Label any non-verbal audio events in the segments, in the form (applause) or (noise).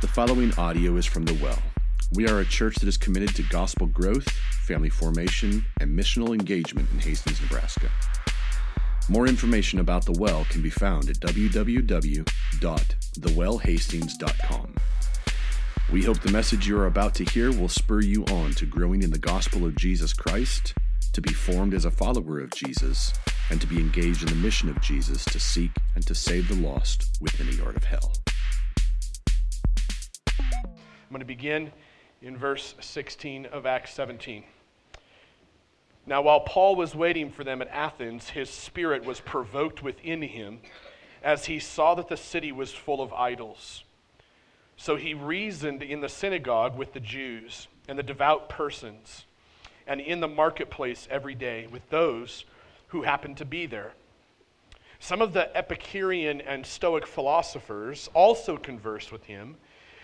The following audio is from The Well. We are a church that is committed to gospel growth, family formation, and missional engagement in Hastings, Nebraska. More information about The Well can be found at www.thewellhastings.com. We hope the message you are about to hear will spur you on to growing in the gospel of Jesus Christ, to be formed as a follower of Jesus, and to be engaged in the mission of Jesus to seek and to save the lost within the yard of hell. I'm going to begin in verse 16 of Acts 17. Now, while Paul was waiting for them at Athens, his spirit was provoked within him as he saw that the city was full of idols. So he reasoned in the synagogue with the Jews and the devout persons, and in the marketplace every day with those who happened to be there. Some of the Epicurean and Stoic philosophers also conversed with him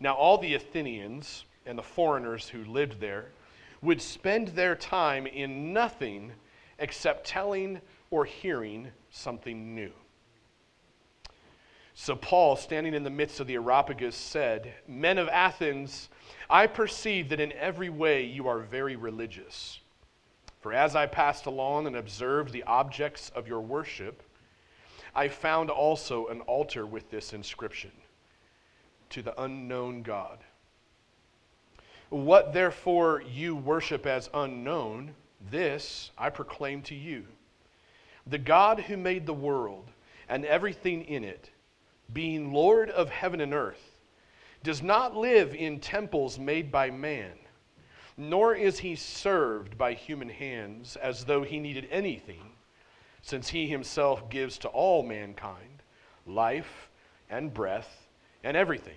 Now, all the Athenians and the foreigners who lived there would spend their time in nothing except telling or hearing something new. So, Paul, standing in the midst of the Areopagus, said, Men of Athens, I perceive that in every way you are very religious. For as I passed along and observed the objects of your worship, I found also an altar with this inscription to the unknown God. What therefore you worship as unknown, this I proclaim to you. The God who made the world and everything in it, being Lord of heaven and earth, does not live in temples made by man, nor is he served by human hands as though he needed anything, since he himself gives to all mankind life and breath and everything.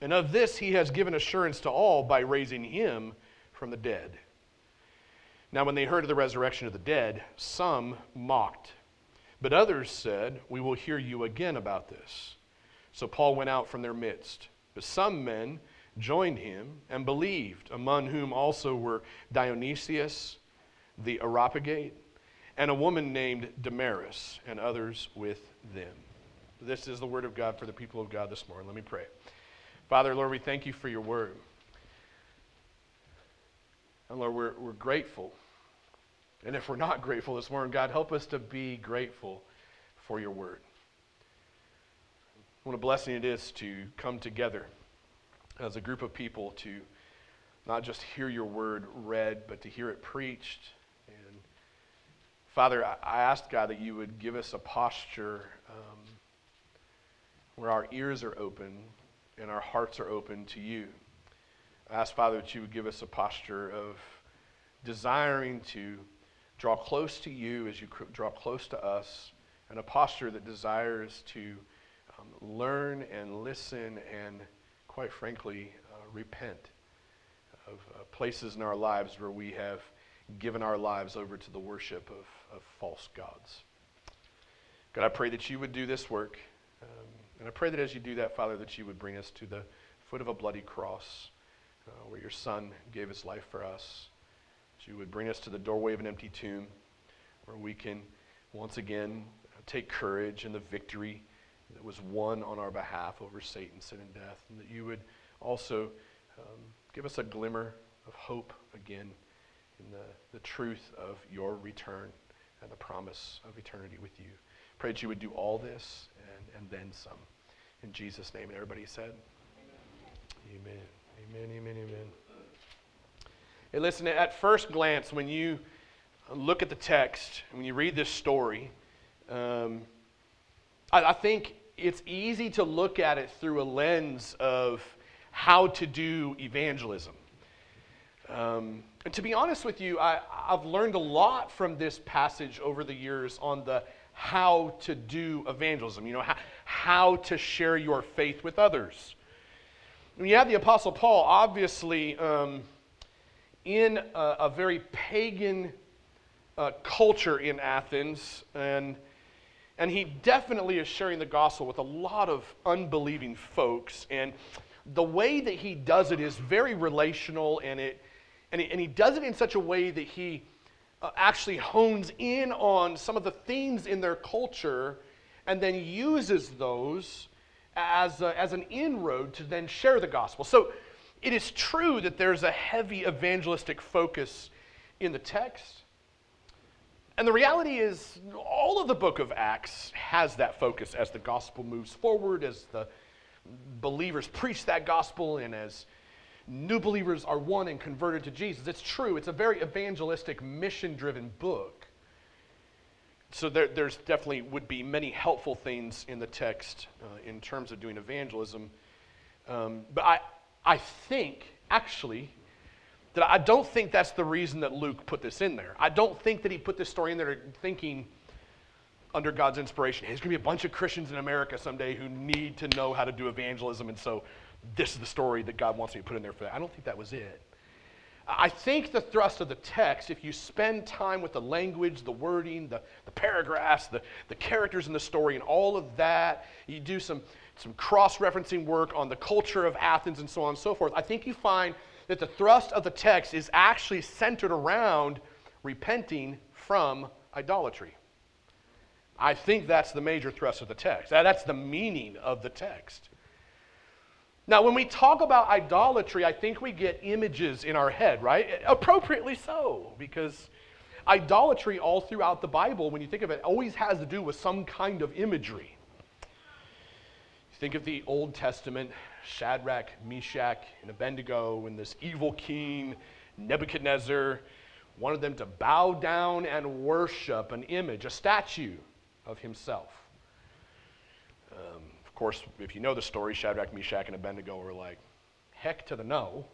And of this he has given assurance to all by raising him from the dead. Now, when they heard of the resurrection of the dead, some mocked. But others said, We will hear you again about this. So Paul went out from their midst. But some men joined him and believed, among whom also were Dionysius the Areopagite, and a woman named Damaris, and others with them. This is the word of God for the people of God this morning. Let me pray. Father, Lord, we thank you for your word. And Lord, we're, we're grateful. And if we're not grateful this morning, God, help us to be grateful for your word. What a blessing it is to come together as a group of people to not just hear your word read, but to hear it preached. And Father, I ask God that you would give us a posture um, where our ears are open and our hearts are open to you. I ask, Father, that you would give us a posture of desiring to draw close to you as you draw close to us, and a posture that desires to um, learn and listen and, quite frankly, uh, repent of uh, places in our lives where we have given our lives over to the worship of, of false gods. God, I pray that you would do this work. And I pray that as you do that, Father, that you would bring us to the foot of a bloody cross uh, where your Son gave his life for us. That you would bring us to the doorway of an empty tomb where we can once again take courage in the victory that was won on our behalf over Satan, sin, and death. And that you would also um, give us a glimmer of hope again in the, the truth of your return and the promise of eternity with you. Pray that you would do all this and, and then some. In Jesus' name. And everybody said, Amen. Amen, amen, amen. Hey, listen, at first glance, when you look at the text, when you read this story, um, I, I think it's easy to look at it through a lens of how to do evangelism. Um, and to be honest with you, I, have learned a lot from this passage over the years on the how to do evangelism, you know, how, how to share your faith with others. You have the Apostle Paul, obviously, um, in a, a, very pagan uh, culture in Athens, and, and he definitely is sharing the gospel with a lot of unbelieving folks. And the way that he does it is very relational, and, it, and, he, and he does it in such a way that he uh, actually hones in on some of the themes in their culture and then uses those as, a, as an inroad to then share the gospel. So it is true that there's a heavy evangelistic focus in the text. And the reality is, all of the book of Acts has that focus as the gospel moves forward, as the believers preach that gospel, and as new believers are won and converted to Jesus. It's true, it's a very evangelistic, mission driven book. So there, there's definitely would be many helpful things in the text uh, in terms of doing evangelism. Um, but I, I think, actually, that I don't think that's the reason that Luke put this in there. I don't think that he put this story in there thinking under God's inspiration, hey, there's going to be a bunch of Christians in America someday who need to know how to do evangelism, and so this is the story that God wants me to put in there for that. I don't think that was it. I think the thrust of the text, if you spend time with the language, the wording, the, the paragraphs, the, the characters in the story, and all of that, you do some, some cross referencing work on the culture of Athens and so on and so forth, I think you find that the thrust of the text is actually centered around repenting from idolatry. I think that's the major thrust of the text. That's the meaning of the text. Now, when we talk about idolatry, I think we get images in our head, right? Appropriately so, because idolatry, all throughout the Bible, when you think of it, always has to do with some kind of imagery. think of the Old Testament, Shadrach, Meshach, and Abednego, and this evil king, Nebuchadnezzar, wanted them to bow down and worship an image, a statue of himself. Um, course, if you know the story, Shadrach, Meshach, and Abednego were like, heck to the no.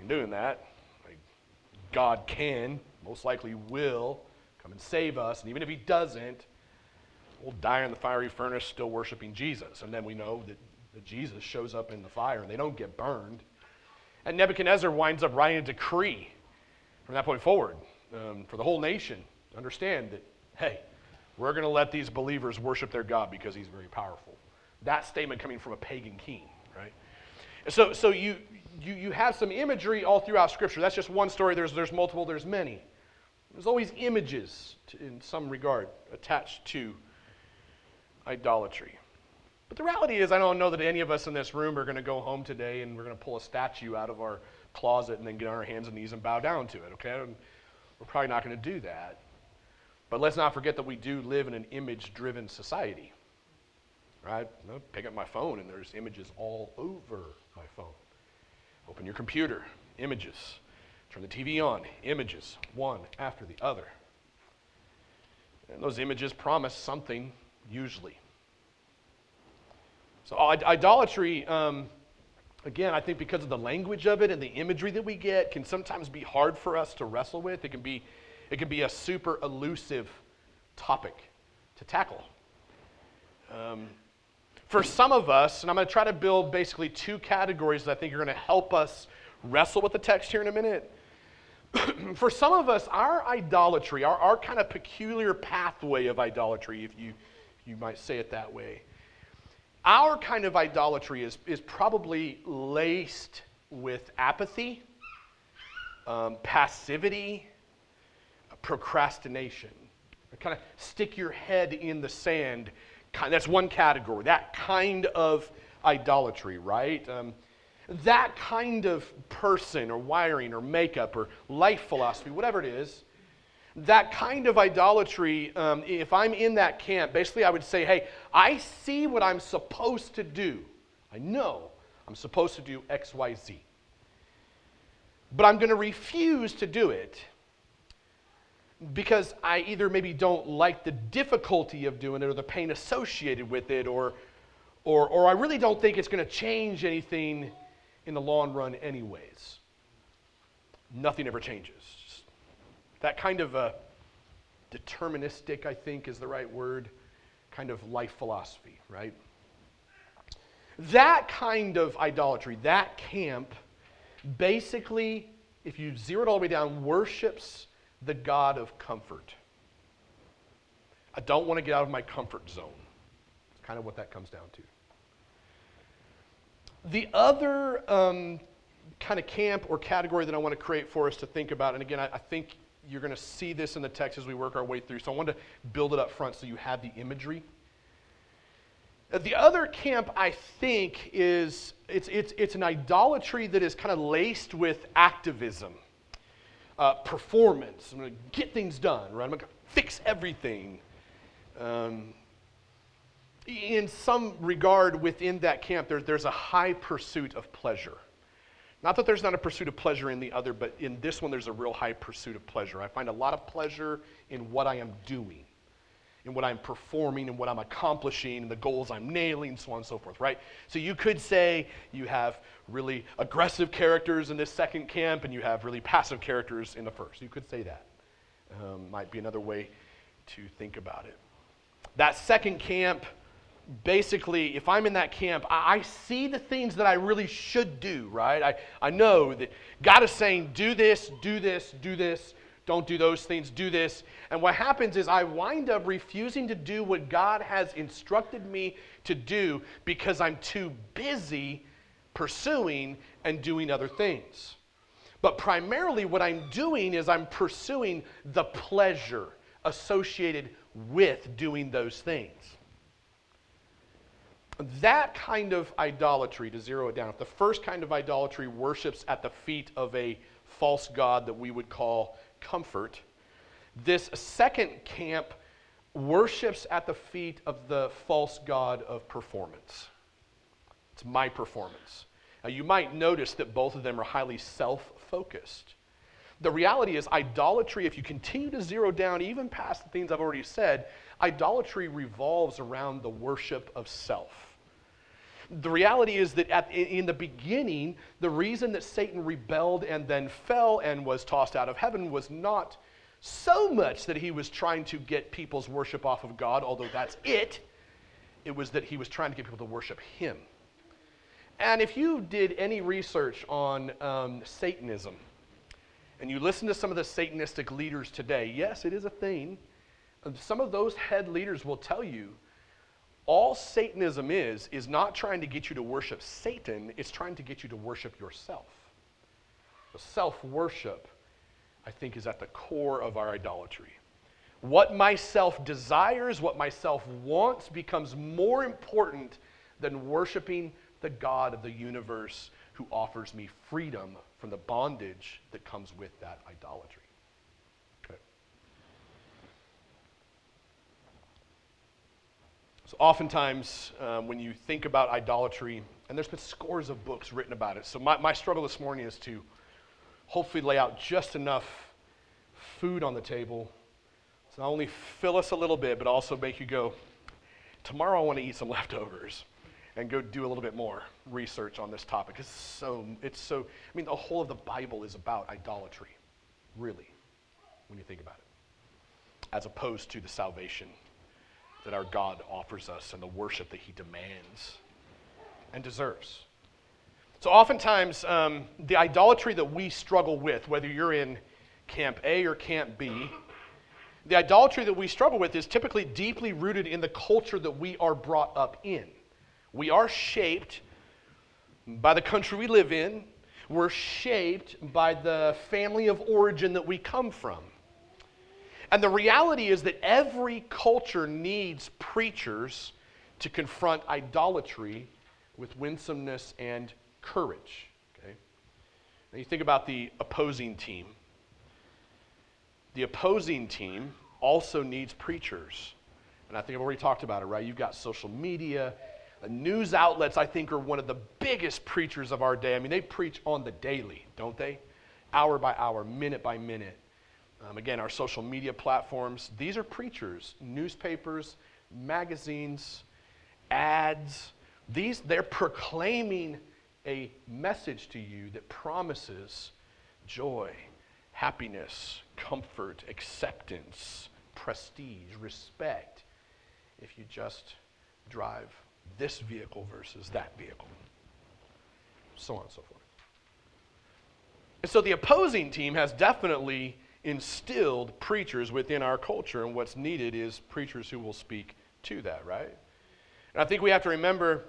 In doing that, like, God can, most likely will, come and save us. And even if he doesn't, we'll die in the fiery furnace still worshiping Jesus. And then we know that, that Jesus shows up in the fire and they don't get burned. And Nebuchadnezzar winds up writing a decree from that point forward um, for the whole nation to understand that, hey, we're going to let these believers worship their God because he's very powerful that statement coming from a pagan king, right? So, so you, you, you have some imagery all throughout Scripture. That's just one story. There's, there's multiple, there's many. There's always images to, in some regard attached to idolatry. But the reality is, I don't know that any of us in this room are going to go home today and we're going to pull a statue out of our closet and then get on our hands and knees and bow down to it, okay? We're probably not going to do that. But let's not forget that we do live in an image driven society right? I pick up my phone and there's images all over my phone. Open your computer, images. Turn the TV on, images, one after the other. And those images promise something, usually. So, idolatry, um, again, I think because of the language of it and the imagery that we get, can sometimes be hard for us to wrestle with. It can be, it can be a super elusive topic to tackle. Um, for some of us, and I'm going to try to build basically two categories that I think are going to help us wrestle with the text here in a minute. (clears throat) for some of us, our idolatry, our, our kind of peculiar pathway of idolatry, if you, you might say it that way, our kind of idolatry is, is probably laced with apathy, um, passivity, procrastination. Kind of stick your head in the sand. That's one category. That kind of idolatry, right? Um, that kind of person or wiring or makeup or life philosophy, whatever it is, that kind of idolatry, um, if I'm in that camp, basically I would say, hey, I see what I'm supposed to do. I know I'm supposed to do X, Y, Z. But I'm going to refuse to do it because I either maybe don't like the difficulty of doing it or the pain associated with it, or, or, or I really don't think it's going to change anything in the long run, anyways. Nothing ever changes. That kind of a deterministic, I think is the right word, kind of life philosophy, right? That kind of idolatry, that camp, basically, if you zero it all the way down, worships the God of comfort. I don't want to get out of my comfort zone. It's kind of what that comes down to. The other um, kind of camp or category that I want to create for us to think about, and again, I, I think you're going to see this in the text as we work our way through, so I want to build it up front so you have the imagery. Uh, the other camp, I think, is it's, it's, it's an idolatry that is kind of laced with activism, uh, performance. I'm going to get things done, right? I'm going to fix everything. Um, in some regard, within that camp, there, there's a high pursuit of pleasure. Not that there's not a pursuit of pleasure in the other, but in this one, there's a real high pursuit of pleasure. I find a lot of pleasure in what I am doing, in what I'm performing, and what I'm accomplishing, and the goals I'm nailing, so on and so forth, right? So you could say you have really aggressive characters in this second camp, and you have really passive characters in the first. You could say that. Um, might be another way to think about it. That second camp basically, if I'm in that camp, I, I, see the things that I really should do, right? I, I know that God is saying, do this, do this, do this, don't do those things, do this. And what happens is I wind up refusing to do what God has instructed me to do because I'm too busy pursuing and doing other things. But primarily, what I'm doing is I'm pursuing the pleasure associated with doing those things. That kind of idolatry, to zero it down, if the first kind of idolatry worships at the feet of a false god that we would call comfort, this second camp worships at the feet of the false god of performance. It's my performance. Now, you might notice that both of them are highly self focused. The reality is, idolatry, if you continue to zero down even past the things I've already said, idolatry revolves around the worship of self. The reality is that at, in the beginning, the reason that Satan rebelled and then fell and was tossed out of heaven was not so much that he was trying to get people's worship off of God, although that's it. It was that he was trying to get people to worship him. And if you did any research on um, Satanism, and you listen to some of the Satanistic leaders today, yes, it is a thing. Some of those head leaders will tell you all Satanism is, is not trying to get you to worship Satan, it's trying to get you to worship yourself. Self worship, I think, is at the core of our idolatry. What myself desires, what myself wants, becomes more important than worshiping the God of the universe who offers me freedom from the bondage that comes with that idolatry. So, oftentimes, um, when you think about idolatry, and there's been scores of books written about it. So, my, my struggle this morning is to hopefully lay out just enough food on the table to not only fill us a little bit, but also make you go, tomorrow I want to eat some (laughs) leftovers and go do a little bit more research on this topic. It's so, it's so, I mean, the whole of the Bible is about idolatry, really, when you think about it, as opposed to the salvation that our God offers us and the worship that He demands and deserves. So, oftentimes, um, the idolatry that we struggle with, whether you're in Camp A or Camp B, the idolatry that we struggle with is typically deeply rooted in the culture that we are brought up in. We are shaped by the country we live in. we're shaped by the family of origin that we come from. And the reality is that every culture needs preachers to confront idolatry with winsomeness and courage. Okay? Now you think about the opposing team. The opposing team also needs preachers. And I think I've already talked about it, right? You've got social media. The news outlets, I think, are one of the biggest preachers of our day. I mean, they preach on the daily, don't they? Hour by hour, minute by minute. Um, again, our social media platforms, these are preachers, newspapers, magazines, ads. These, they're proclaiming a message to you that promises joy, happiness, comfort, acceptance, prestige, respect, if you just drive this vehicle versus that vehicle. So on and so forth. And so the opposing team has definitely instilled preachers within our culture, and what's needed is preachers who will speak to that, right? And I think we have to remember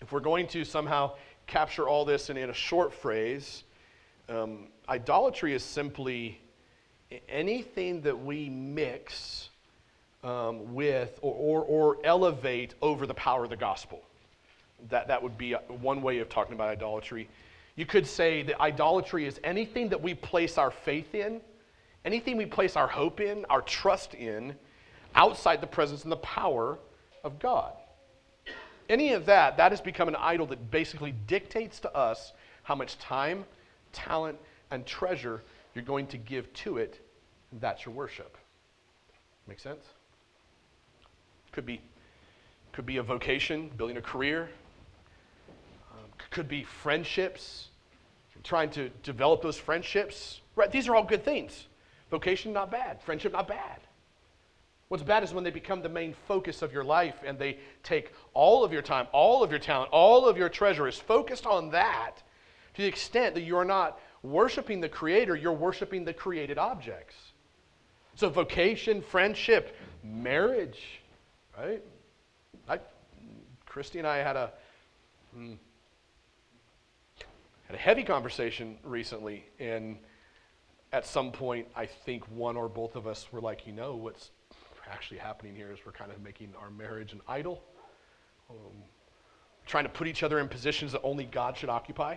if we're going to somehow capture all this in, in a short phrase, um, idolatry is simply anything that we mix um, with or, or, or, elevate over the power of the gospel. That, that would be one way of talking about idolatry. You could say that idolatry is anything that we place our faith in, anything we place our hope in, our trust in, outside the presence and the power of God. Any of that, that has become an idol that basically dictates to us how much time, talent, and treasure you're going to give to it. that's your worship. Make sense? Could be, could be a vocation, building a career. Um, could be friendships, trying to develop those friendships. Right? These are all good things. Vocation, not bad. Friendship, not bad. What's bad is when they become the main focus of your life and they take all of your time, all of your talent, all of your treasure is focused on that to the extent that you are not worshiping the Creator, you're worshiping the created objects. So, vocation, friendship, marriage, right? I, Christy and I had a hmm, had a heavy conversation recently, and at some point, I think one or both of us were like, you know, what's actually happening here is we're kind of making our marriage an idol, um, trying to put each other in positions that only God should occupy,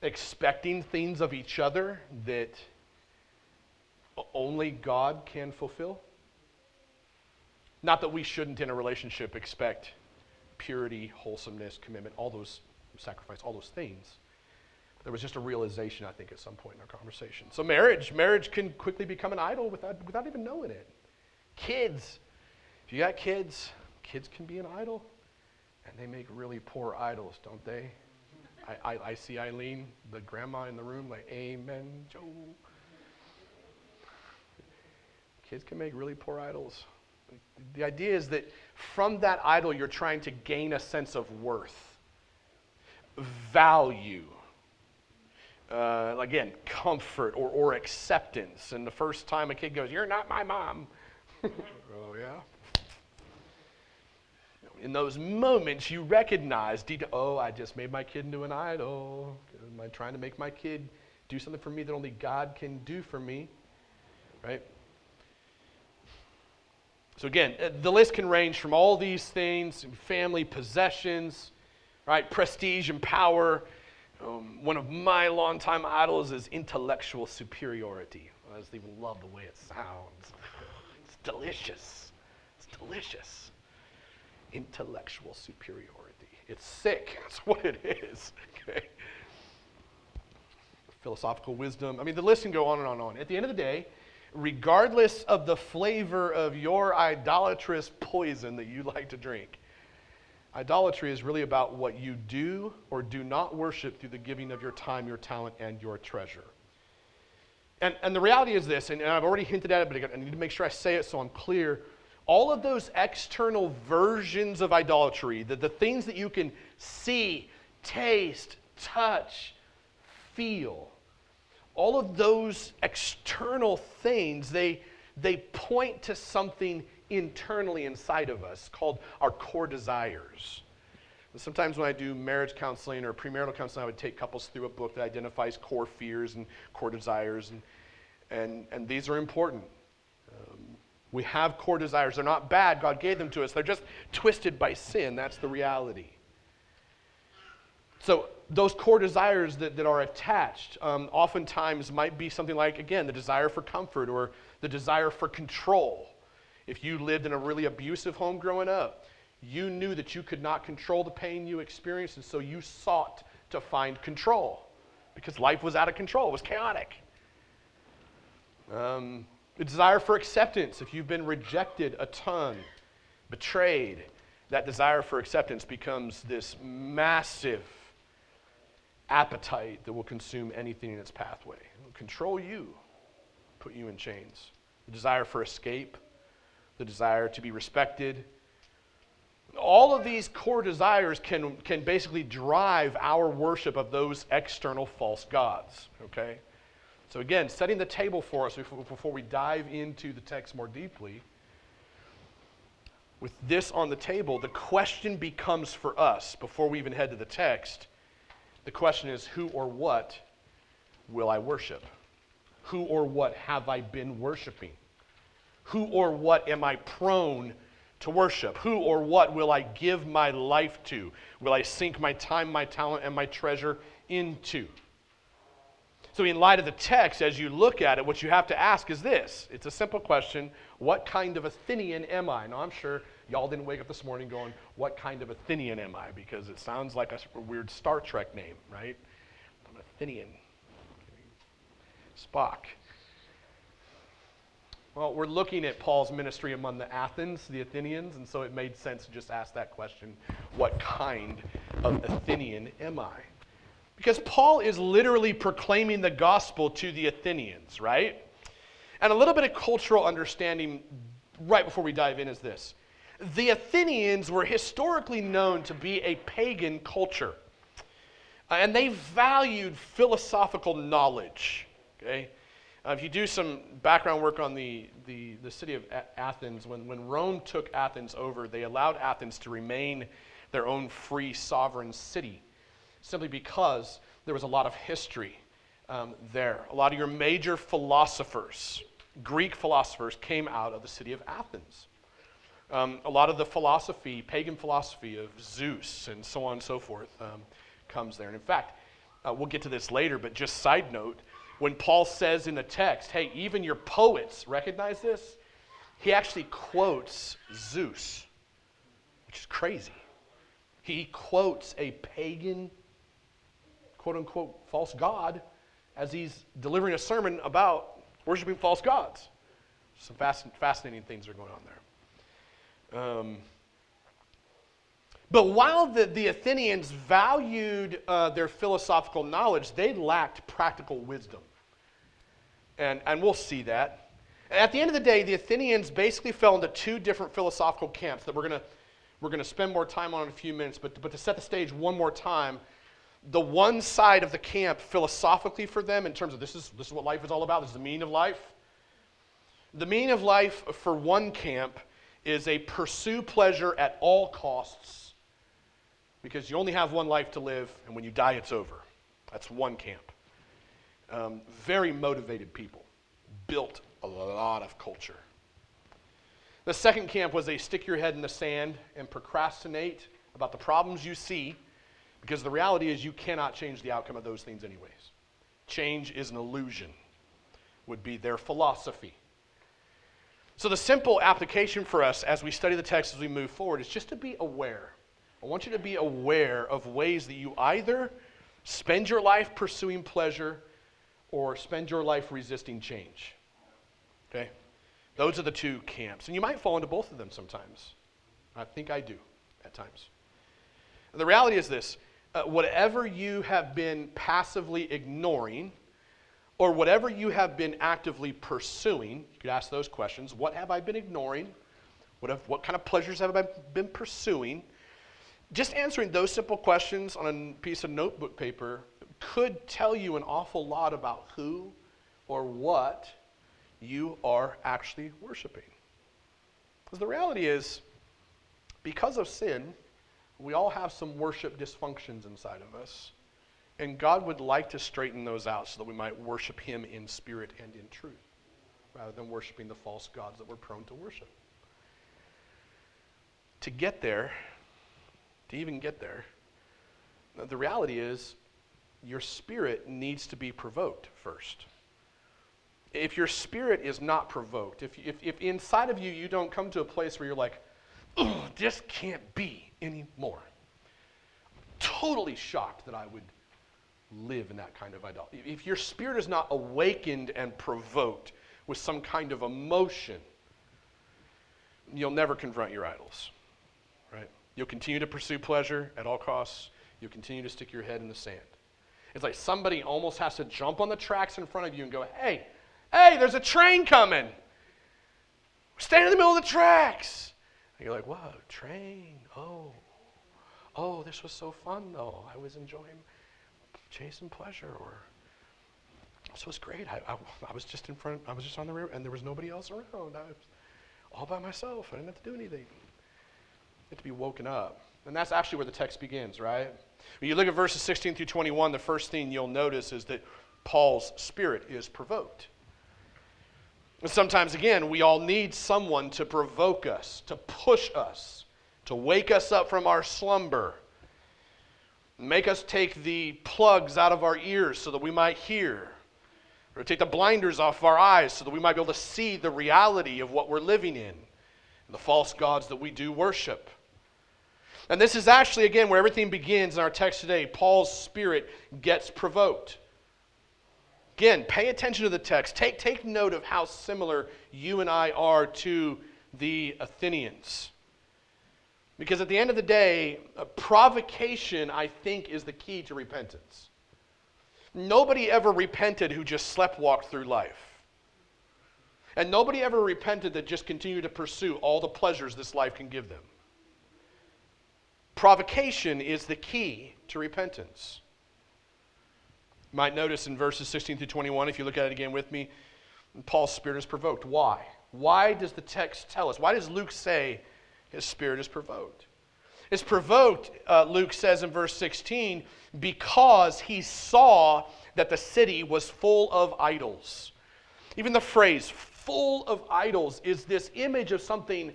expecting things of each other that only God can fulfill. Not that we shouldn't, in a relationship, expect purity, wholesomeness, commitment, all those sacrifice, all those things. There was just a realization, I think, at some point in our conversation. So, marriage, marriage can quickly become an idol without, without even knowing it. Kids, if you got kids, kids can be an idol, and they make really poor idols, don't they? I, I, I see Eileen, the grandma in the room, like, Amen, Joe. Kids can make really poor idols. The idea is that from that idol, you're trying to gain a sense of worth, value, uh, again, comfort or, or acceptance. And the first time a kid goes, You're not my mom. (laughs) oh, yeah. In those moments, you recognize, oh, I just made my kid into an idol. Am I trying to make my kid do something for me that only God can do for me? Right? So, again, uh, the list can range from all these things family, possessions, right? Prestige and power. Um, one of my longtime idols is intellectual superiority. I just even love the way it sounds. (sighs) It's delicious. It's delicious. Intellectual superiority. It's sick. (laughs) That's what it is. Okay. Philosophical wisdom. I mean, the list can go on and on and on. At the end of the day, regardless of the flavor of your idolatrous poison that you like to drink. Idolatry is really about what you do or do not worship through the giving of your time, your talent, and your treasure. And, and the reality is this, and, and I've already hinted at it, but I need to make sure I say it so I'm clear. All of those external versions of idolatry, the, the things that you can see, taste, touch, feel, all of those external things, they, they point to something internally inside of us called our core desires. Sometimes when I do marriage counseling or premarital counseling, I would take couples through a book that identifies core fears and core desires, and, and, and these are important. Um, we have core desires. They're not bad. God gave them to us. They're just twisted by sin. That's the reality. So, those core desires that, that are attached um, oftentimes might be something like, again, the desire for comfort or the desire for control. If you lived in a really abusive home growing up, you knew that you could not control the pain you experienced, and so you sought to find control because life was out of control, it was chaotic. Um, the desire for acceptance, if you've been rejected a ton, betrayed, that desire for acceptance becomes this massive appetite that will consume anything in its pathway. It will control you, put you in chains. The desire for escape, the desire to be respected, all of these core desires can, can basically drive our worship of those external false gods. Okay? So, again, setting the table for us before, before we dive into the text more deeply, with this on the table, the question becomes for us, before we even head to the text, the question is who or what will I worship? Who or what have I been worshiping? Who or what am I prone to worship? Who or what will I give my life to? Will I sink my time, my talent, and my treasure into? So, in light of the text, as you look at it, what you have to ask is this it's a simple question What kind of Athenian am I? Now, I'm sure y'all didn't wake up this morning going, What kind of Athenian am I? Because it sounds like a weird Star Trek name, right? I'm Athenian. Spock. Well, we're looking at Paul's ministry among the Athens, the Athenians, and so it made sense to just ask that question what kind of Athenian am I? Because Paul is literally proclaiming the gospel to the Athenians, right? And a little bit of cultural understanding right before we dive in is this the Athenians were historically known to be a pagan culture, uh, and they valued philosophical knowledge, okay? Uh, if you do some background work on the, the, the city of a- Athens, when, when Rome took Athens over, they allowed Athens to remain their own free sovereign city simply because there was a lot of history um, there. A lot of your major philosophers, Greek philosophers, came out of the city of Athens. Um, a lot of the philosophy, pagan philosophy of Zeus and so on and so forth, um, comes there. And in fact, uh, we'll get to this later, but just side note, when Paul says in the text, hey, even your poets recognize this, he actually quotes Zeus, which is crazy. He quotes a pagan, quote unquote, false god as he's delivering a sermon about worshiping false gods. Some fascinating things are going on there. Um, but while the, the Athenians valued uh, their philosophical knowledge, they lacked practical wisdom. And, and we'll see that. At the end of the day, the Athenians basically fell into two different philosophical camps that we're going to we're going to spend more time on in a few minutes. But, but to set the stage one more time, the one side of the camp philosophically for them, in terms of this is, this is what life is all about, this is the meaning of life. The meaning of life for one camp is a pursue pleasure at all costs because you only have one life to live, and when you die, it's over. That's one camp um, very motivated people, built a lot of culture. The second camp was they stick your head in the sand and procrastinate about the problems you see, because the reality is you cannot change the outcome of those things, anyways. Change is an illusion, would be their philosophy. So, the simple application for us as we study the text as we move forward is just to be aware. I want you to be aware of ways that you either spend your life pursuing pleasure or spend your life resisting change. Okay? Those are the two camps. And you might fall into both of them sometimes. I think I do at times. The reality is this uh, whatever you have been passively ignoring, or whatever you have been actively pursuing, you could ask those questions. What have I been ignoring? What, have, what kind of pleasures have I been pursuing? Just answering those simple questions on a piece of notebook paper could tell you an awful lot about who or what you are actually worshiping. Because the reality is, because of sin, we all have some worship dysfunctions inside of us. And God would like to straighten those out so that we might worship Him in spirit and in truth, rather than worshiping the false gods that we're prone to worship. To get there, to even get there, the reality is your spirit needs to be provoked first. If your spirit is not provoked, if, if, if inside of you you don't come to a place where you're like, oh, this can't be anymore. Totally shocked that I would live in that kind of idolatry. If your spirit is not awakened and provoked with some kind of emotion, you'll never confront your idols, right? You'll continue to pursue pleasure at all costs. You'll continue to stick your head in the sand. It's like somebody almost has to jump on the tracks in front of you and go, hey, hey, there's a train coming. Stand in the middle of the tracks. And you're like, whoa, train. Oh, oh, this was so fun, though. I was enjoying chasing pleasure. Or this was great. I, I, I was just in front, I was just on the rear, and there was nobody else around. I was all by myself. I didn't have to do anything. I had to be woken up. And that's actually where the text begins, right? When you look at verses 16 through 21, the first thing you'll notice is that Paul's spirit is provoked. And sometimes, again, we all need someone to provoke us, to push us, to wake us up from our slumber, make us take the plugs out of our ears so that we might hear, or take the blinders off of our eyes so that we might be able to see the reality of what we're living in, and the false gods that we do worship. And this is actually, again, where everything begins in our text today. Paul's spirit gets provoked. Again, pay attention to the text. Take, take note of how similar you and I are to the Athenians. Because at the end of the day, provocation, I think, is the key to repentance. Nobody ever repented who just sleptwalked through life. And nobody ever repented that just continued to pursue all the pleasures this life can give them. Provocation is the key to repentance. You might notice in verses 16 through 21, if you look at it again with me, Paul's spirit is provoked. Why? Why does the text tell us? Why does Luke say his spirit is provoked? It's provoked, uh, Luke says in verse 16, because he saw that the city was full of idols. Even the phrase full of idols is this image of something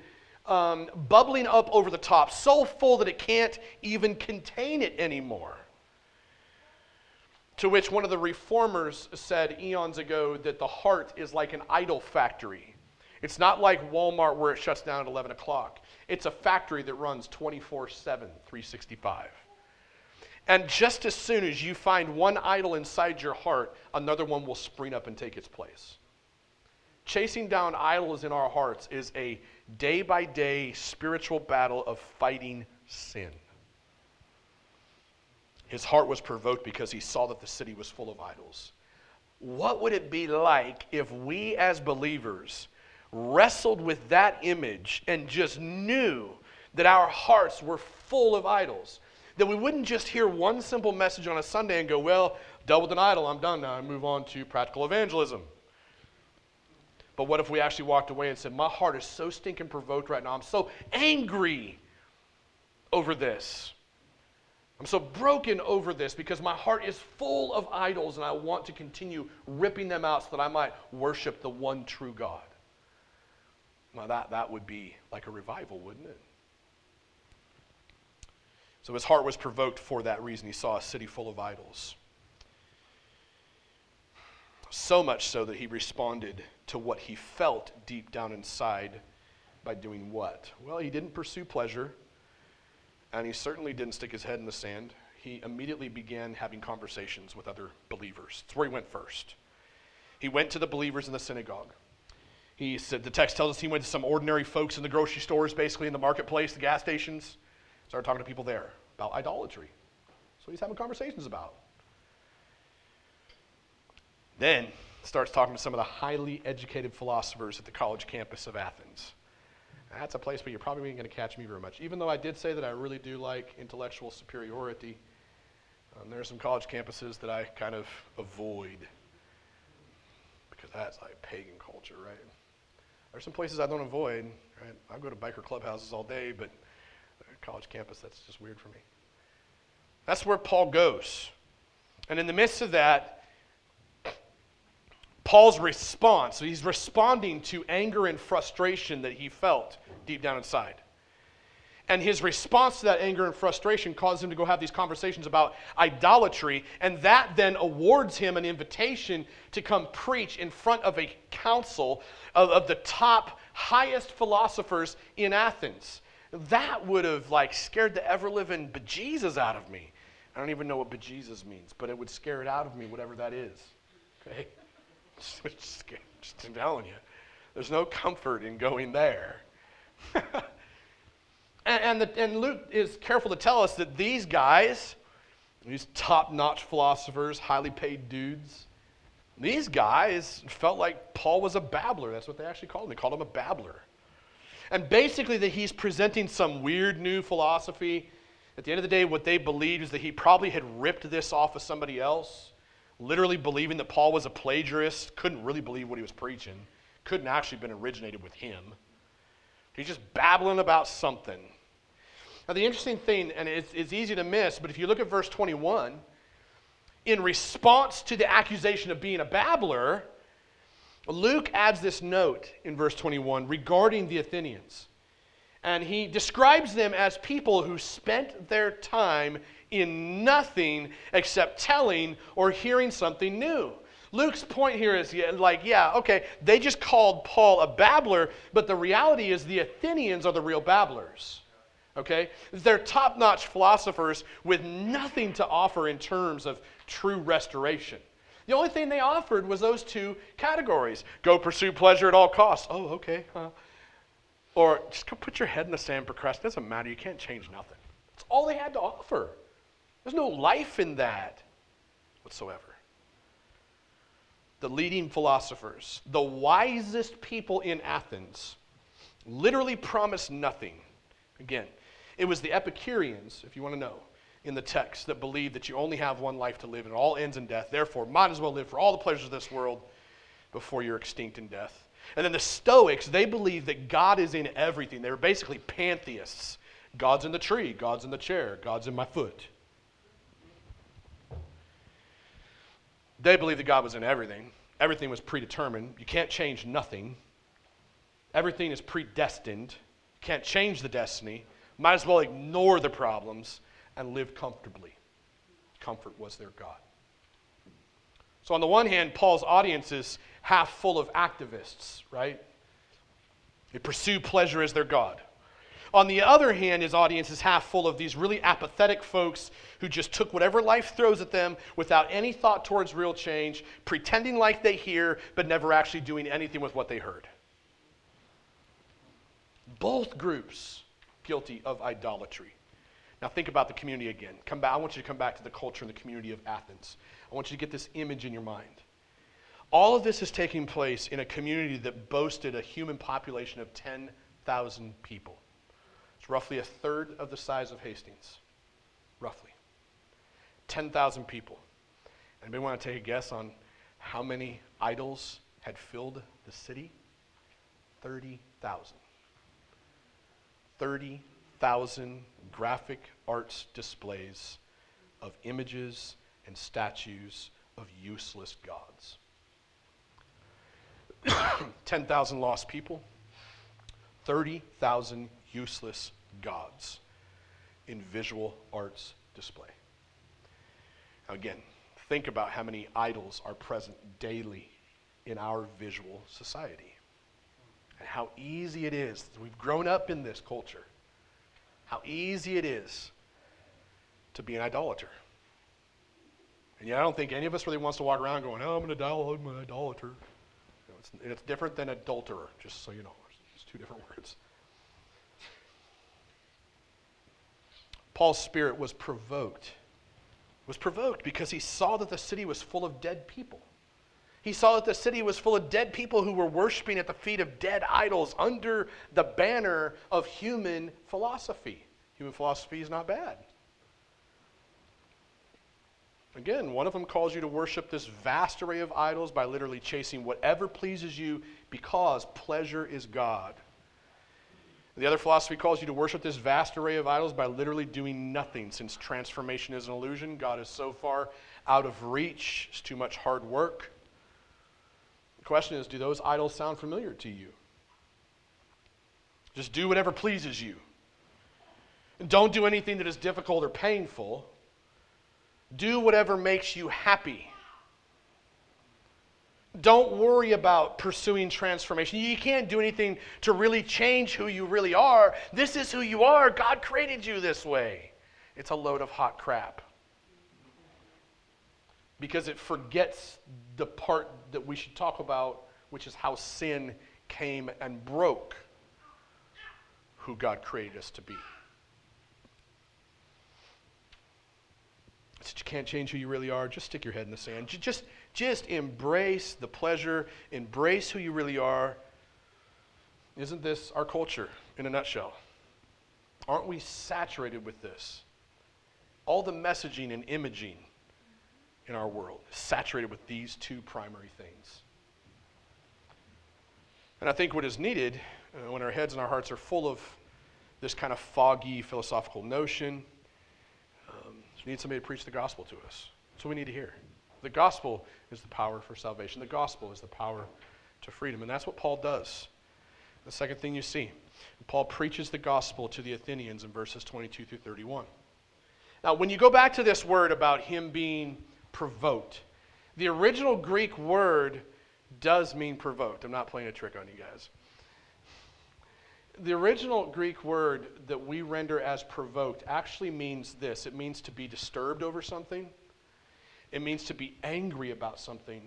um, bubbling up over the top, so full that it can't even contain it anymore. To which one of the reformers said eons ago that the heart is like an idol factory. It's not like Walmart where it shuts down at 11 o'clock. It's a factory that runs 24 7, 365. And just as soon as you find one idol inside your heart, another one will spring up and take its place. Chasing down idols in our hearts is a day by day spiritual battle of fighting sin. His heart was provoked because he saw that the city was full of idols. What would it be like if we as believers wrestled with that image and just knew that our hearts were full of idols? That we wouldn't just hear one simple message on a Sunday and go, well, dealt with an idol, I'm done now, I move on to practical evangelism. But what if we actually walked away and said, My heart is so stinking provoked right now. I'm so angry over this. I'm so broken over this because my heart is full of idols and I want to continue ripping them out so that I might worship the one true God. Now, that, that would be like a revival, wouldn't it? So his heart was provoked for that reason. He saw a city full of idols. So much so that he responded to what he felt deep down inside by doing what? Well, he didn't pursue pleasure and he certainly didn't stick his head in the sand. He immediately began having conversations with other believers. That's where he went first. He went to the believers in the synagogue. He said, the text tells us he went to some ordinary folks in the grocery stores, basically in the marketplace, the gas stations. Started talking to people there about idolatry. So he's having conversations about. Then starts talking to some of the highly educated philosophers at the college campus of Athens that's a place where you're probably going to catch me very much. Even though I did say that I really do like intellectual superiority, um, there are some college campuses that I kind of avoid because that's like pagan culture, right? There's some places I don't avoid, right? I go to biker clubhouses all day, but college campus. That's just weird for me. That's where Paul goes. And in the midst of that, Paul's response, so he's responding to anger and frustration that he felt deep down inside. And his response to that anger and frustration caused him to go have these conversations about idolatry. And that then awards him an invitation to come preach in front of a council of, of the top, highest philosophers in Athens. That would have like scared the ever living bejesus out of me. I don't even know what bejesus means, but it would scare it out of me, whatever that is. Okay? (laughs) Just, telling you. There's no comfort in going there. (laughs) And, and, the, and Luke is careful to tell us that these guys, these top notch philosophers, highly paid dudes, these guys felt like Paul was a babbler. That's what they actually called him. They called him a babbler. And basically, that he's presenting some weird new philosophy. At the end of the day, what they believed is that he probably had ripped this off of somebody else, literally believing that Paul was a plagiarist, couldn't really believe what he was preaching, couldn't actually been originated with him. He's just babbling about something. Now, the interesting thing, and it's, it's easy to miss, but if you look at verse 21, in response to the accusation of being a babbler, Luke adds this note in verse 21 regarding the Athenians. And he describes them as people who spent their time in nothing except telling or hearing something new. Luke's point here is like, yeah, okay, they just called Paul a babbler, but the reality is the Athenians are the real babblers okay? They're top notch philosophers with nothing to offer in terms of true restoration. The only thing they offered was those two categories go pursue pleasure at all costs. Oh, okay. Huh. Or just go put your head in the sand, procrastinate. Doesn't matter. You can't change nothing. That's all they had to offer. There's no life in that whatsoever. The leading philosophers, the wisest people in Athens, literally promised nothing. Again, it was the Epicureans, if you want to know, in the text that believed that you only have one life to live and it all ends in death. Therefore, might as well live for all the pleasures of this world before you're extinct in death. And then the Stoics, they believe that God is in everything. They were basically pantheists. God's in the tree, God's in the chair, God's in my foot. They believed that God was in everything. Everything was predetermined. You can't change nothing. Everything is predestined. You can't change the destiny. Might as well ignore the problems and live comfortably. Comfort was their God. So, on the one hand, Paul's audience is half full of activists, right? They pursue pleasure as their God. On the other hand, his audience is half full of these really apathetic folks who just took whatever life throws at them without any thought towards real change, pretending like they hear, but never actually doing anything with what they heard. Both groups guilty of idolatry. Now think about the community again. Come back, I want you to come back to the culture and the community of Athens. I want you to get this image in your mind. All of this is taking place in a community that boasted a human population of 10,000 people. Roughly a third of the size of Hastings. Roughly. 10,000 people. Anybody want to take a guess on how many idols had filled the city? 30,000. 30,000 graphic arts displays of images and statues of useless gods. (coughs) 10,000 lost people, 30,000 useless gods in visual arts display. Now, again, think about how many idols are present daily in our visual society and how easy it is. We've grown up in this culture. How easy it is to be an idolater. And yet, I don't think any of us really wants to walk around going, oh, I'm an idolater. I'm an idolater. You know, it's, it's different than adulterer, just so you know. It's two different (laughs) words. Paul's spirit was provoked. Was provoked because he saw that the city was full of dead people. He saw that the city was full of dead people who were worshiping at the feet of dead idols under the banner of human philosophy. Human philosophy is not bad. Again, one of them calls you to worship this vast array of idols by literally chasing whatever pleases you because pleasure is God. The other philosophy calls you to worship this vast array of idols by literally doing nothing, since transformation is an illusion. God is so far out of reach, it's too much hard work. The question is do those idols sound familiar to you? Just do whatever pleases you. And don't do anything that is difficult or painful. Do whatever makes you happy. Don't worry about pursuing transformation. You can't do anything to really change who you really are. This is who you are. God created you this way. It's a load of hot crap. Because it forgets the part that we should talk about, which is how sin came and broke who God created us to be. Since you can't change who you really are, just stick your head in the sand. Just, just embrace the pleasure, embrace who you really are. Isn't this our culture in a nutshell? Aren't we saturated with this? All the messaging and imaging in our world is saturated with these two primary things. And I think what is needed uh, when our heads and our hearts are full of this kind of foggy philosophical notion, um, we need somebody to preach the gospel to us. That's what we need to hear. The gospel is the power for salvation. The gospel is the power to freedom. And that's what Paul does. The second thing you see, Paul preaches the gospel to the Athenians in verses 22 through 31. Now, when you go back to this word about him being provoked, the original Greek word does mean provoked. I'm not playing a trick on you guys. The original Greek word that we render as provoked actually means this it means to be disturbed over something it means to be angry about something.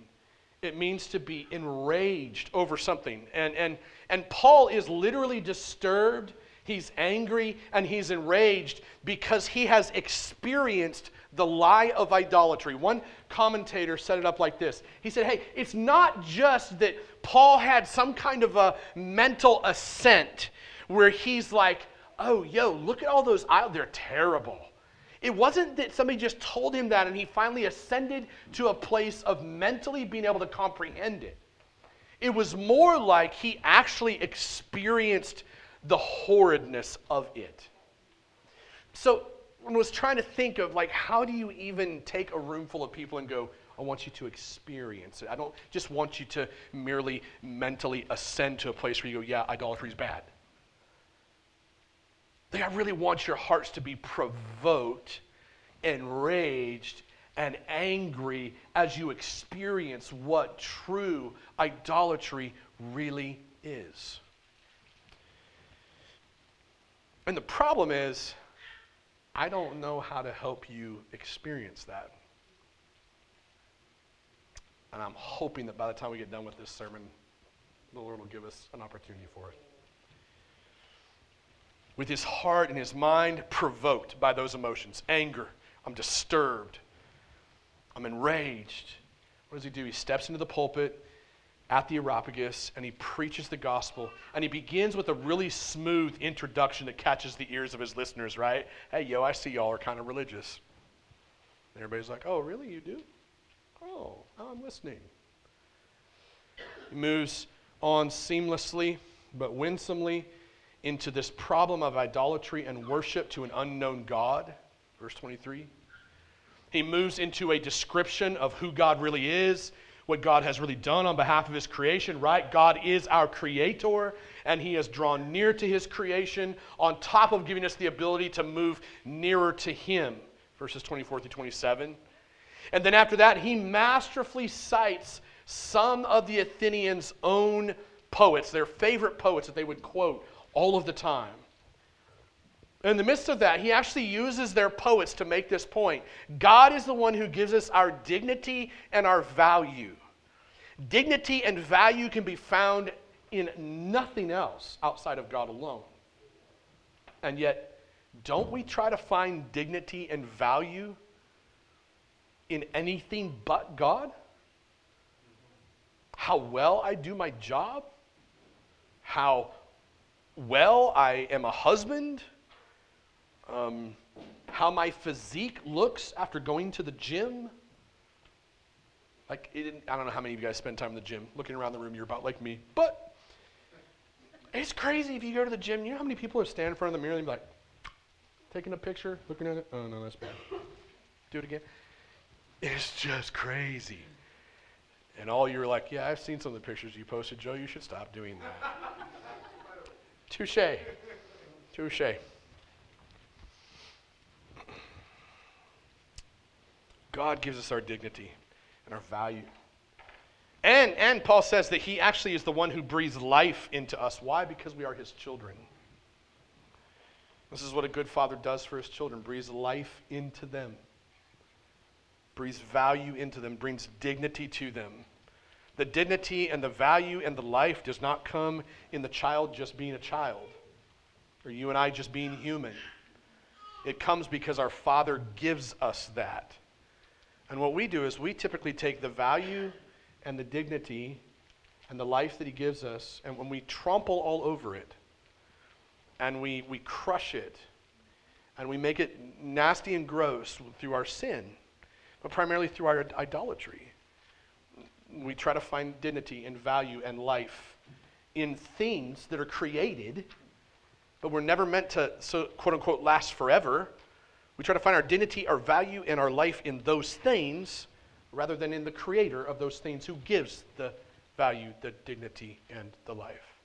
It means to be enraged over something. And, and, and Paul is literally disturbed, he's angry, and he's enraged because he has experienced the lie of idolatry. One commentator set it up like this He said, Hey, it's not just that Paul had some kind of a mental assent where he's like, Oh, yo, look at all those idols, they're terrible. It wasn't that somebody just told him that and he finally ascended to a place of mentally being able to comprehend it. It was more like he actually experienced the horridness of it. So I was trying to think of like how do you even take a room full of people and go, I want you to experience it. I don't just want you to merely mentally ascend to a place where you go, yeah, idolatry is bad. I really want your hearts to be provoked, enraged, and angry as you experience what true idolatry really is. And the problem is, I don't know how to help you experience that. And I'm hoping that by the time we get done with this sermon, the Lord will give us an opportunity for it with his heart and his mind provoked by those emotions anger. I'm disturbed. I'm enraged. What does he do? He steps into the pulpit at the Areopagus and he preaches the gospel. And he begins with a really smooth introduction that catches the ears of his listeners, right? Hey, yo, I see y'all are kind of religious. And everybody's like, oh, really? You do? Oh, I'm listening. He moves on seamlessly but winsomely into this problem of idolatry and worship to an unknown God. Verse 23. He moves into a description of who God really is, what God has really done on behalf of his creation, right? God is our creator, and he has drawn near to his creation on top of giving us the ability to move nearer to him. Verses 24 through 27. And then after that, he masterfully cites some of the Athenians' own poets, their favorite poets that they would quote all of the time. In the midst of that, he actually uses their poets to make this point. God is the one who gives us our dignity and our value. Dignity and value can be found in nothing else outside of God alone. And yet, don't we try to find dignity and value in anything but God? How well I do my job? How well I am a husband, um, how my physique looks after going to the gym. Like, I don't know how many of you guys spend time in the gym. Looking around the room, you're about like me. But It's crazy if you go to the gym. You know how many people are standing in front of the mirror and be like, taking a picture, looking at it? Oh, no, that's bad. Do it again. It's just crazy. And all you're like, yeah, I've seen some of the pictures you posted, Joe. You should stop doing that. Touche. Touche. God gives us our dignity and our value. And, and Paul says that he actually is the one who breathes life into us. Why? Because we are his children. This is what a good father does for his children breathes life into them, breathes value into them, brings dignity to them. The dignity and the value and the life does not come in the child just being a child or you and I just being human. It comes because our Father gives us that. And what we do is we typically take the value and the dignity and the life that He gives us, and when we trample all over it, and we, we crush it, and we make it nasty and gross through our sin, but primarily through our idolatry we try to find dignity and value and life in things that are created, but we're never meant to, so quote unquote, last forever. We try to find our dignity, our value, and our life in those things rather than in the creator of those things who gives the value, the dignity, and the life.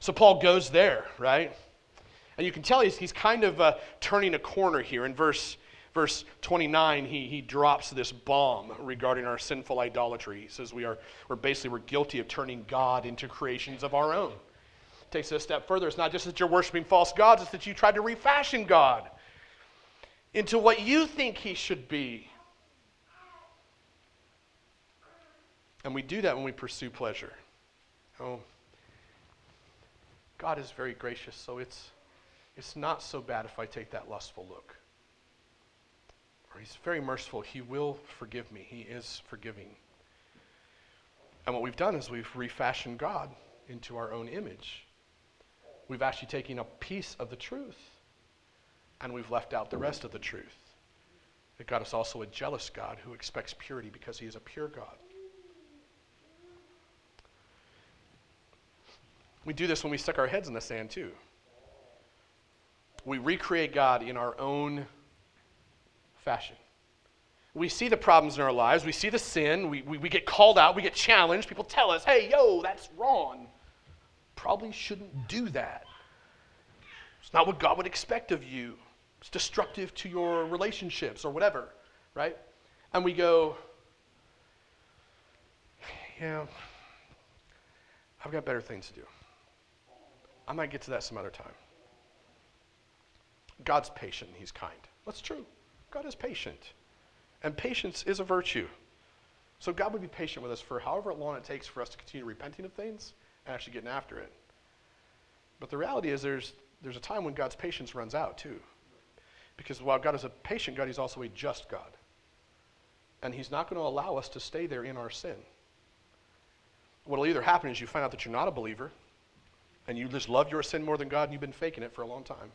So Paul goes there, right? And you can tell he's, he's kind of uh, turning a corner here in verse verse 29, he, he drops this bomb regarding our sinful idolatry. He says we are we're basically we're guilty of turning God into creations of our own. Takes it a step further. It's not just that you're worshiping false gods, it's that you tried to refashion God into what you think he should be. And we do that when we pursue pleasure. Oh, God is very gracious, so it's, it's not so bad if I take that lustful look he's very merciful. He will forgive me. He is forgiving. And what we've done is we've refashioned God into our own image. We've actually taken a piece of the truth and we've left out the rest of the truth. That God is also a jealous God who expects purity because he is a pure God. We do this when we stick our heads in the sand, too. We recreate God in our own fashion. We see the problems in our lives, we see the sin, we, we, we get called out, we get challenged. People tell us, hey, yo, that's wrong. Probably shouldn't do that. It's not what God would expect of you. It's destructive to your relationships or whatever, right? And we go, yeah, I've got better things to do. I might get to that some other time. God's patient, He's kind. That's true. God is patient. And patience is a virtue. So God would be patient with us for however long it takes for us to continue repenting of things and actually getting after it. But the reality is there's, there's a time when God's patience runs out too. Because while God is a patient God, he's also a just God. And he's not going to allow us to stay there in our sin. What will either happen is you find out that you're not a believer and you just love your sin more than God and you've been faking it for a long time.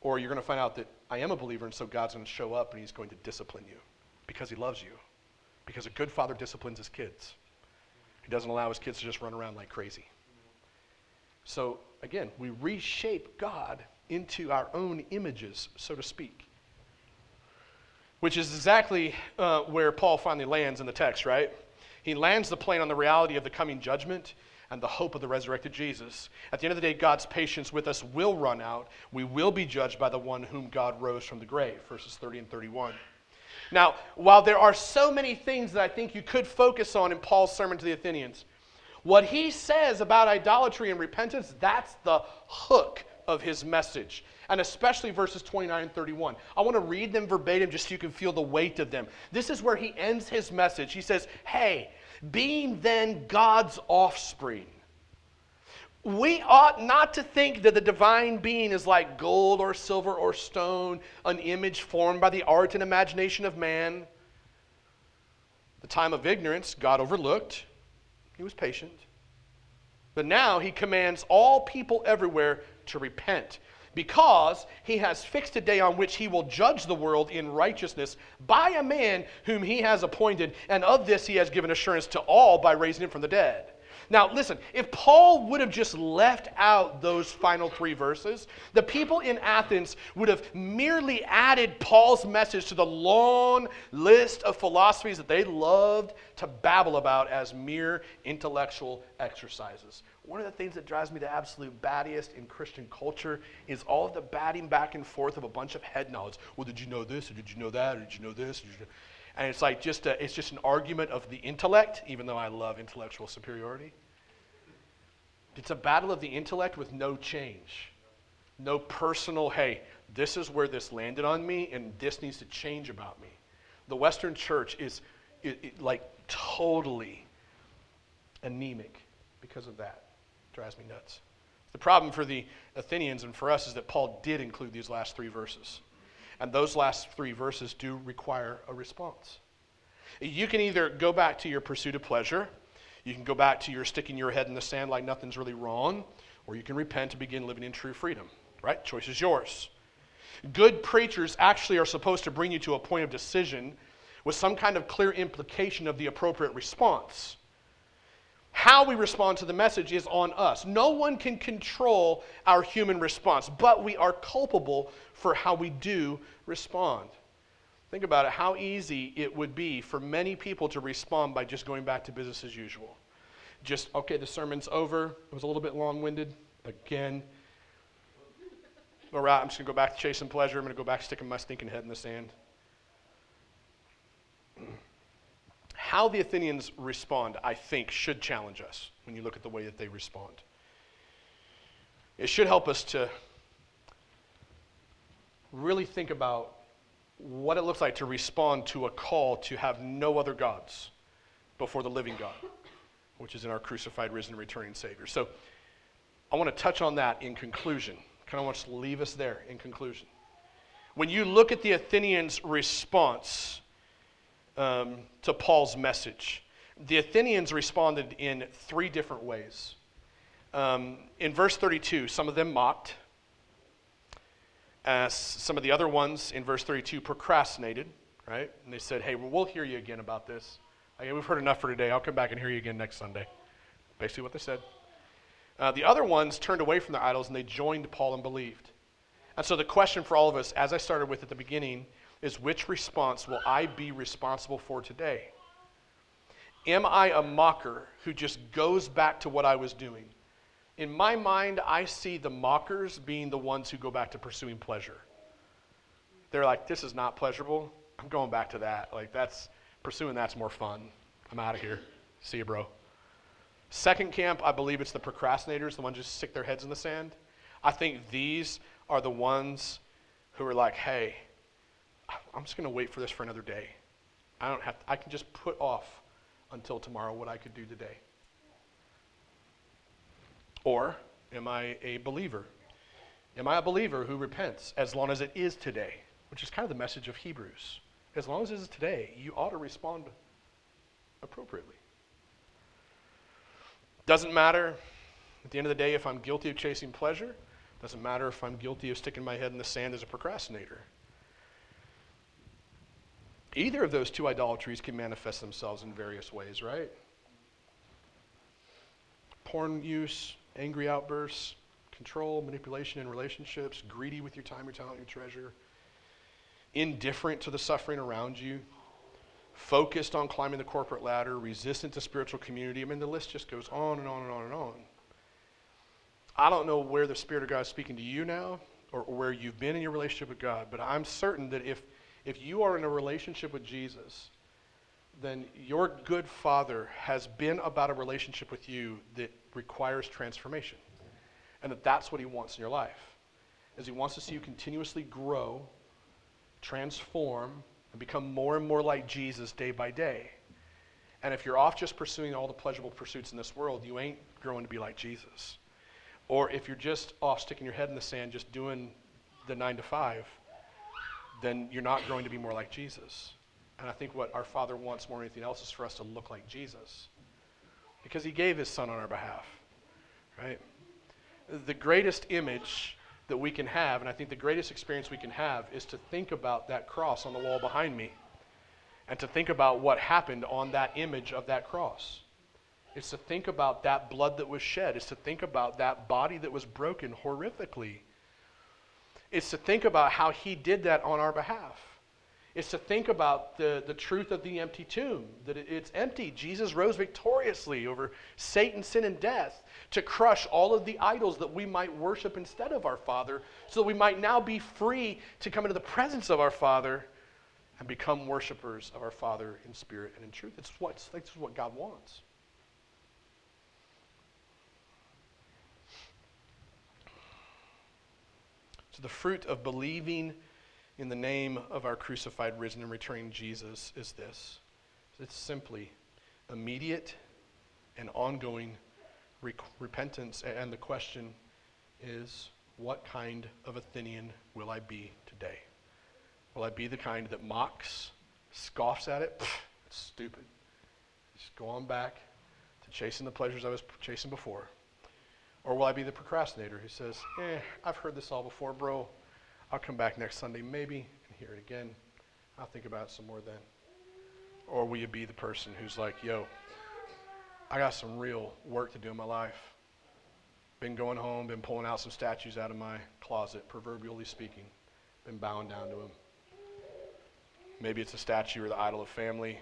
Or you're going to find out that I am a believer, and so God's going to show up and he's going to discipline you because he loves you. Because a good father disciplines his kids. He doesn't allow his kids to just run around like crazy. So, again, we reshape God into our own images, so to speak. Which is exactly uh, where Paul finally lands in the text, right? He lands the plane on the reality of the coming judgment and the hope of the resurrected Jesus. At the end of the day, God's patience with us will run out. We will be judged by the one whom God rose from the grave, verses 30 and 31. Now, while there are so many things that I think you could focus on in Paul's sermon to the Athenians, what he says about idolatry and repentance, that's the hook of his message. And especially verses 29 and 31. I want to read them verbatim just so you can feel the weight of them. This is where he ends his message. He says, Hey, being then God's offspring, we ought not to think that the divine being is like gold or silver or stone, an image formed by the art and imagination of man. The time of ignorance, God overlooked. He was patient. But now he commands all people everywhere to repent because he has fixed a day on which he will judge the world in righteousness by a man whom he has appointed, and of this he has given assurance to all by raising him from the dead. Now, listen, if Paul would have just left out those final three verses, the people in Athens would have merely added Paul's message to the long list of philosophies that they loved to babble about as mere intellectual exercises. One of the things that drives me the absolute battiest in Christian culture is all of the batting back and forth of a bunch of head nods. Well, did you know this? Or did you know that? Or did you know this? You know? And it's like just a, it's just an argument of the intellect, even though I love intellectual superiority. It's a battle of the intellect with no change. No personal, hey, this is where this landed on me and this needs to change about me. The Western church is it, it, like totally anemic because of that. Drives me nuts. The problem for the Athenians and for us is that Paul did include these last three verses. And those last three verses do require a response. You can either go back to your pursuit of pleasure you can go back to your sticking your head in the sand like nothing's really wrong, or you can repent and begin living in true freedom. Right? Choice is yours. Good preachers actually are supposed to bring you to a point of decision with some kind of clear implication of the appropriate response. How we respond to the message is on us. No one can control our human response, but we are culpable for how we do respond. Think about it how easy it would be for many people to respond by just going back to business as usual. Just, okay, the sermon's over. It was a little bit long winded. Again, all right, I'm just going to go back to chasing pleasure. I'm going to go back sticking my stinking head in the sand. How the Athenians respond, I think, should challenge us when you look at the way that they respond. It should help us to really think about what it looks like to respond to a call to have no other gods before the living God, which is in our crucified, risen, returning Savior. So I want to touch on that in conclusion. Kind of want to leave us there in conclusion. When you look at the Athenians' response um, to Paul's message, the Athenians responded in three different ways. Um, in verse 32, some of them mocked, as some of the other ones in verse 32 procrastinated, right? And they said, hey, we'll hear you again about this. We've heard enough for today. I'll come back and hear you again next Sunday. Basically, what they said. Uh, the other ones turned away from their idols and they joined Paul and believed. And so the question for all of us, as I started with at the beginning, is which response will I be responsible for today? Am I a mocker who just goes back to what I was doing? In my mind, I see the mockers being the ones who go back to pursuing pleasure. They're like, this is not pleasurable. I'm going back to that. Like, that's pursuing that's more fun. I'm out of here. See you, bro. Second camp, I believe it's the procrastinators, the ones who stick their heads in the sand. I think these are the ones who are like, hey, I'm just going to wait for this for another day. I don't have to, I can just put off until tomorrow what I could do today. Or am I a believer? Am I a believer who repents as long as it is today? Which is kind of the message of Hebrews. As long as it is today, you ought to respond appropriately. Doesn't matter at the end of the day if I'm guilty of chasing pleasure. Doesn't matter if I'm guilty of sticking my head in the sand as a procrastinator. Either of those two idolatries can manifest themselves in various ways, right? Porn use, angry outbursts, control, manipulation in relationships, greedy with your time, your talent, your treasure, indifferent to the suffering around you, focused on climbing the corporate ladder, resistant to spiritual community. I mean, the list just goes on and on and on and on. I don't know where the Spirit of God is speaking to you now or, or where you've been in your relationship with God, but I'm certain that if, if you are in a relationship with Jesus, then your good Father has been about a relationship with you that requires transformation. And that that's what he wants in your life. Is he wants to see you continuously grow, transform, and become more and more like Jesus day by day. And if you're off just pursuing all the pleasurable pursuits in this world, you ain't growing to be like Jesus. Or if you're just off sticking your head in the sand, just doing the nine to five, then you're not growing to be more like Jesus. And I think what our Father wants more than anything else is for us to look like Jesus because he gave his son on our behalf, right? The greatest image that we can have, and I think the greatest experience we can have, is to think about that cross on the wall behind me and to think about what happened on that image of that cross. It's to think about that blood that was shed. It's to think about that body that was broken horrifically. It's to think about how he did that on our behalf. It's to think about the, the truth of the empty tomb, that it, it's empty. Jesus rose victoriously over Satan, sin, and death to crush all of the idols that we might worship instead of our Father, so that we might now be free to come into the presence of our Father and become worshipers of our Father in spirit and in truth. It's what, it's what God wants. So the fruit of believing in the name of our crucified, risen, and returning Jesus is this it's simply immediate and ongoing re- repentance. And the question is what kind of Athenian will I be today? Will I be the kind that mocks, scoffs at it? Pfft, it's stupid. Just go on back to chasing the pleasures I was chasing before. Or will I be the procrastinator who says, eh, I've heard this all before, bro. I'll come back next Sunday maybe and hear it again. I'll think about it some more then. Or will you be the person who's like, yo, I got some real work to do in my life. Been going home, been pulling out some statues out of my closet, proverbially speaking. Been bowing down to them. Maybe it's a statue or the idol of family.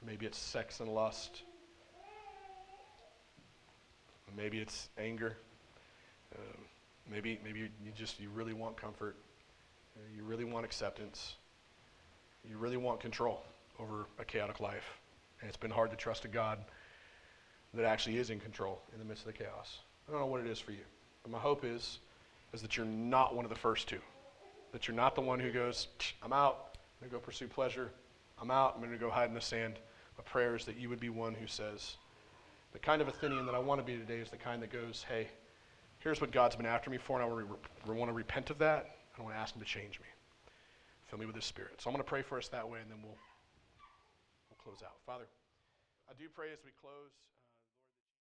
Or maybe it's sex and lust. Maybe it's anger. Um, maybe maybe you, you, just you really want comfort. Uh, you really want acceptance. You really want control over a chaotic life. And it's been hard to trust a God that actually is in control in the midst of the chaos. I don't know what it is for you. But my hope is, is that you're not one of the first two. That you're not the one who goes, I'm out, I'm going to go pursue pleasure. I'm out, I'm going to go hide in the sand. My prayer is that you would be one who says, the kind of Athenian that I want to be today is the kind that goes, hey, here's what God's been after me for, and I want to repent of that. I want to ask Him to change me. Fill me with His Spirit. So I'm going to pray for us that way, and then we'll, we'll close out. Father, I do pray as we close.